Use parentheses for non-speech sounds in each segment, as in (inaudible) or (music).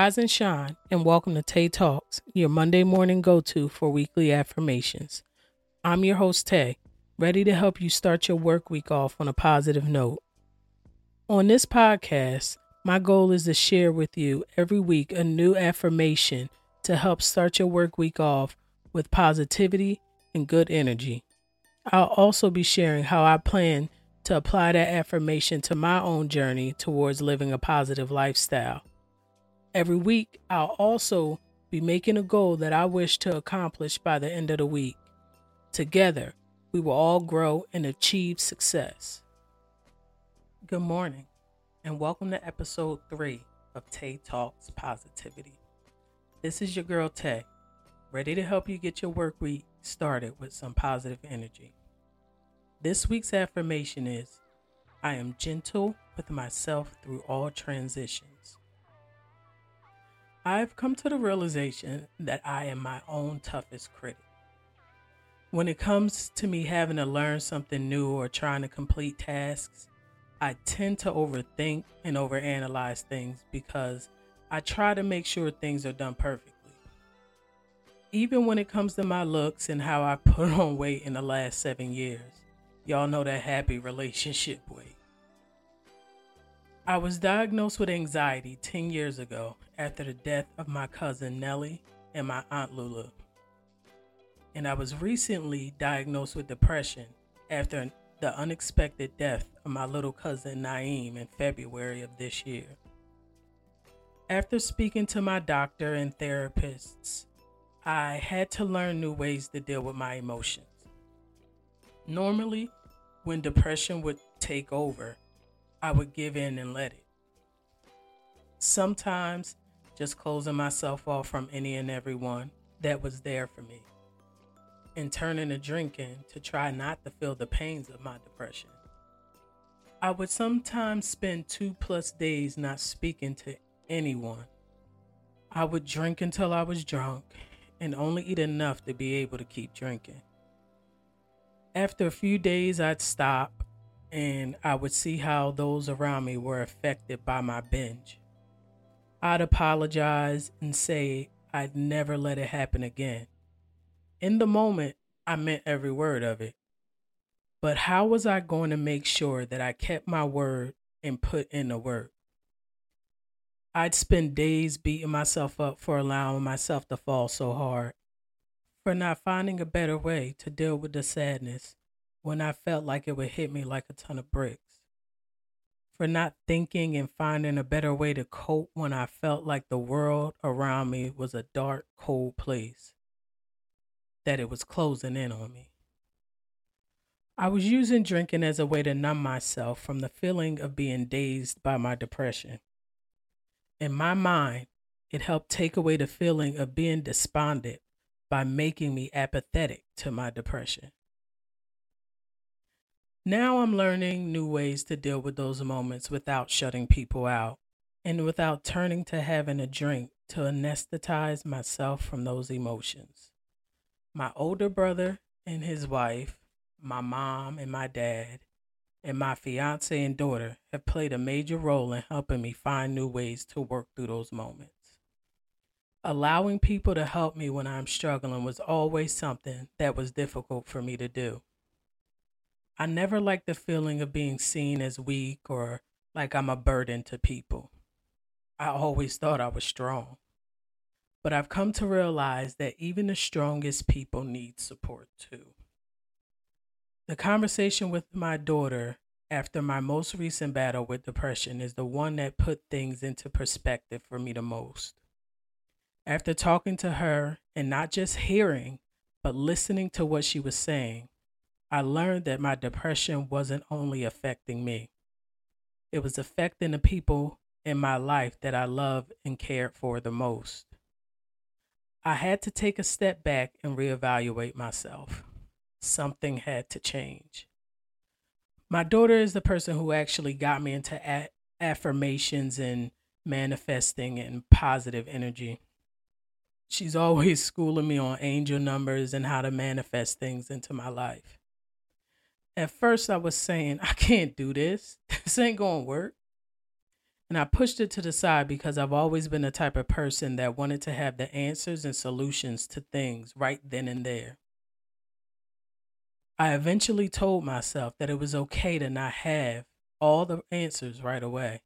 Rise and shine, and welcome to Tay Talks, your Monday morning go to for weekly affirmations. I'm your host, Tay, ready to help you start your work week off on a positive note. On this podcast, my goal is to share with you every week a new affirmation to help start your work week off with positivity and good energy. I'll also be sharing how I plan to apply that affirmation to my own journey towards living a positive lifestyle. Every week, I'll also be making a goal that I wish to accomplish by the end of the week. Together, we will all grow and achieve success. Good morning, and welcome to episode three of Tay Talks Positivity. This is your girl Tay, ready to help you get your work week started with some positive energy. This week's affirmation is I am gentle with myself through all transitions. I've come to the realization that I am my own toughest critic. When it comes to me having to learn something new or trying to complete tasks, I tend to overthink and overanalyze things because I try to make sure things are done perfectly. Even when it comes to my looks and how I (laughs) put on weight in the last seven years, y'all know that happy relationship (laughs) weight. I was diagnosed with anxiety 10 years ago after the death of my cousin Nellie and my aunt Lulu. And I was recently diagnosed with depression after the unexpected death of my little cousin Naeem in February of this year. After speaking to my doctor and therapists, I had to learn new ways to deal with my emotions. Normally, when depression would take over, I would give in and let it. Sometimes just closing myself off from any and everyone that was there for me and turning to drinking to try not to feel the pains of my depression. I would sometimes spend two plus days not speaking to anyone. I would drink until I was drunk and only eat enough to be able to keep drinking. After a few days, I'd stop and I would see how those around me were affected by my binge. I'd apologize and say I'd never let it happen again. In the moment, I meant every word of it. But how was I going to make sure that I kept my word and put in the work? I'd spend days beating myself up for allowing myself to fall so hard, for not finding a better way to deal with the sadness when I felt like it would hit me like a ton of bricks. For not thinking and finding a better way to cope when I felt like the world around me was a dark, cold place, that it was closing in on me. I was using drinking as a way to numb myself from the feeling of being dazed by my depression. In my mind, it helped take away the feeling of being despondent by making me apathetic to my depression. Now I'm learning new ways to deal with those moments without shutting people out and without turning to having a drink to anesthetize myself from those emotions. My older brother and his wife, my mom and my dad, and my fiance and daughter have played a major role in helping me find new ways to work through those moments. Allowing people to help me when I'm struggling was always something that was difficult for me to do. I never liked the feeling of being seen as weak or like I'm a burden to people. I always thought I was strong. But I've come to realize that even the strongest people need support too. The conversation with my daughter after my most recent battle with depression is the one that put things into perspective for me the most. After talking to her and not just hearing, but listening to what she was saying, I learned that my depression wasn't only affecting me, it was affecting the people in my life that I loved and cared for the most. I had to take a step back and reevaluate myself. Something had to change. My daughter is the person who actually got me into a- affirmations and manifesting and positive energy. She's always schooling me on angel numbers and how to manifest things into my life. At first, I was saying, I can't do this. (laughs) This ain't going to work. And I pushed it to the side because I've always been the type of person that wanted to have the answers and solutions to things right then and there. I eventually told myself that it was okay to not have all the answers right away.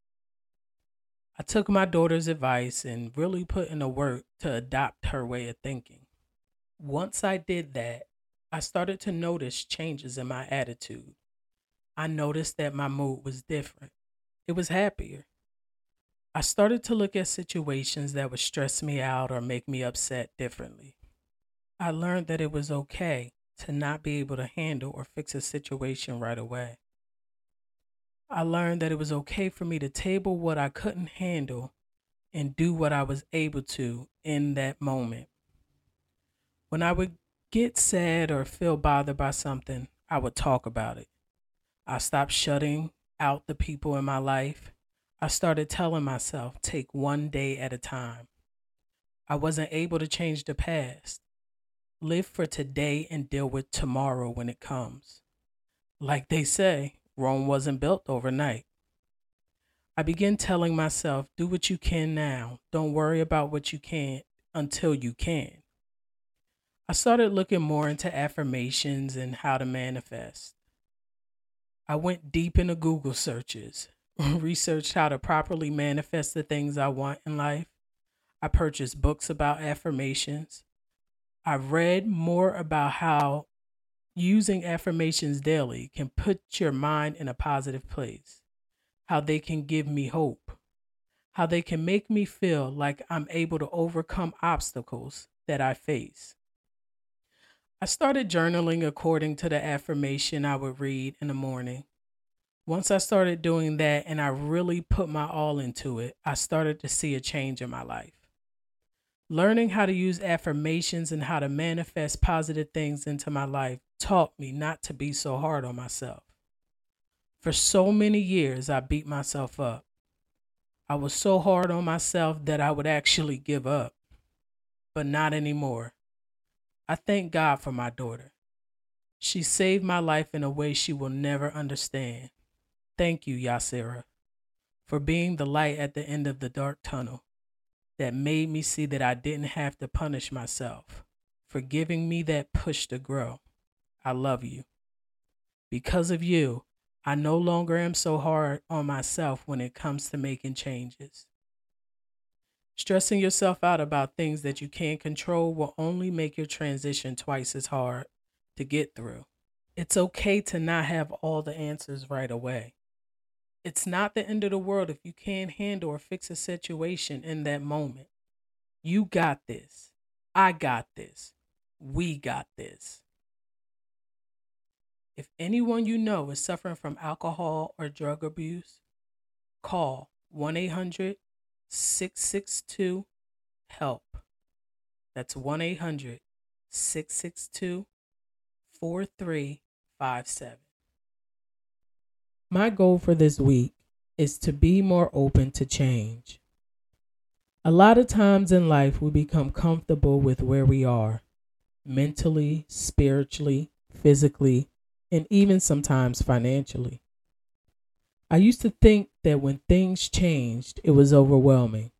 I took my daughter's advice and really put in the work to adopt her way of thinking. Once I did that, I started to notice changes in my attitude. I noticed that my mood was different. It was happier. I started to look at situations that would stress me out or make me upset differently. I learned that it was okay to not be able to handle or fix a situation right away. I learned that it was okay for me to table what I couldn't handle and do what I was able to in that moment. When I would get sad or feel bothered by something, I would talk about it. I stopped shutting out the people in my life I started telling myself, take one day at a time. I wasn't able to change the past. Live for today and deal with tomorrow when it comes. Like they say, Rome wasn't built overnight. I began telling myself, do what you can now. Don't worry about what you can't until you can. I started looking more into affirmations and how to manifest. I went deep into Google searches, (laughs) researched how to properly manifest the things I want in life. I purchased books about affirmations. I read more about how using affirmations daily can put your mind in a positive place, how they can give me hope, how they can make me feel like I'm able to overcome obstacles that I face. I started journaling according to the affirmation I would read in the morning. Once I started doing that and I really put my all into it, I started to see a change in my life. Learning how to use affirmations and how to manifest positive things into my life taught me not to be so hard on myself. For so many years, I beat myself up. I was so hard on myself that I would actually give up, but not anymore. I thank God for my daughter. She saved my life in a way she will never understand. Thank you, Yasira, for being the light at the end of the dark tunnel that made me see that I didn't have to punish myself, for giving me that push to grow. I love you. Because of you, I no longer am so hard on myself when it comes to making changes. Stressing yourself out about things that you can't control will only make your transition twice as hard to get through. It's okay to not have all the answers right away. It's not the end of the world if you can't handle or fix a situation in that moment. You got this. I got this. We got this. If anyone you know is suffering from alcohol or drug abuse, call 1 800 662 HELP. That's 1 800 662 4357. My goal for this week is to be more open to change. A lot of times in life, we become comfortable with where we are mentally, spiritually, physically, and even sometimes financially. I used to think that when things changed, it was overwhelming.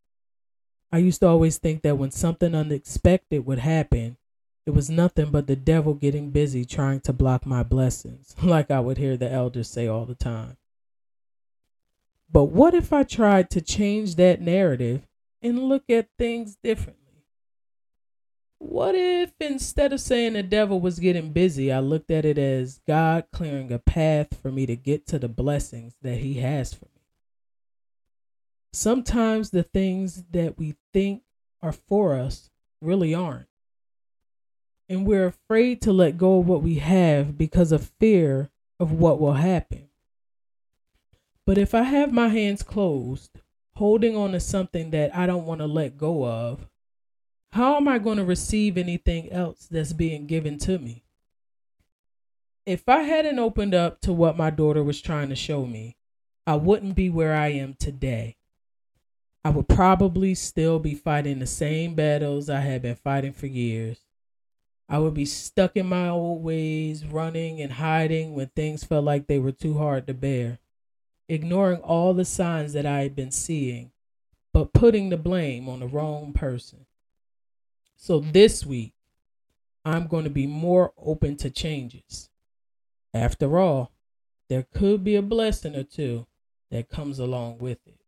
I used to always think that when something unexpected would happen, it was nothing but the devil getting busy trying to block my blessings, (laughs) like I would hear the elders say all the time. But what if I tried to change that narrative and look at things differently? What if instead of saying the devil was getting busy, I looked at it as God clearing a path for me to get to the blessings that He has for me? Sometimes the things that we think are for us really aren't and we're afraid to let go of what we have because of fear of what will happen. But if I have my hands closed, holding on to something that I don't want to let go of, how am I going to receive anything else that's being given to me? If I hadn't opened up to what my daughter was trying to show me, I wouldn't be where I am today. I would probably still be fighting the same battles I had been fighting for years. I would be stuck in my old ways, running and hiding when things felt like they were too hard to bear. ignoring all the signs that I had been seeing, but putting the blame on the wrong person. So this week, I'm going to be more open to changes. After all, there could be a blessing or two that comes along with it.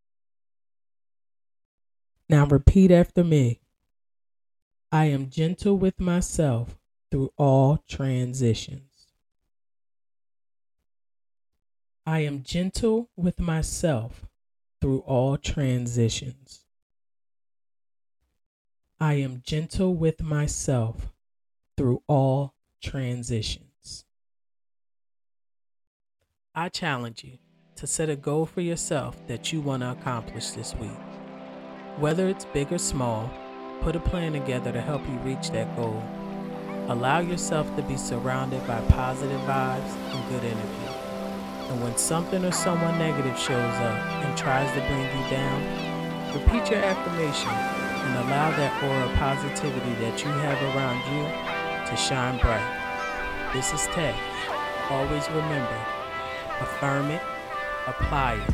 Now repeat after me. I am gentle with myself through all transitions. I am gentle with myself through all transitions. I am gentle with myself through all transitions. I challenge you to set a goal for yourself that you want to accomplish this week. Whether it's big or small, put a plan together to help you reach that goal. Allow yourself to be surrounded by positive vibes and good energy. And when something or someone negative shows up and tries to bring you down, repeat your affirmation and allow that aura of positivity that you have around you to shine bright. This is Tay. Always remember affirm it, apply it,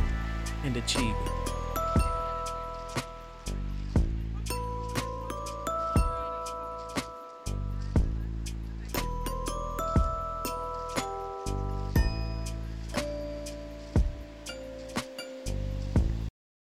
and achieve it.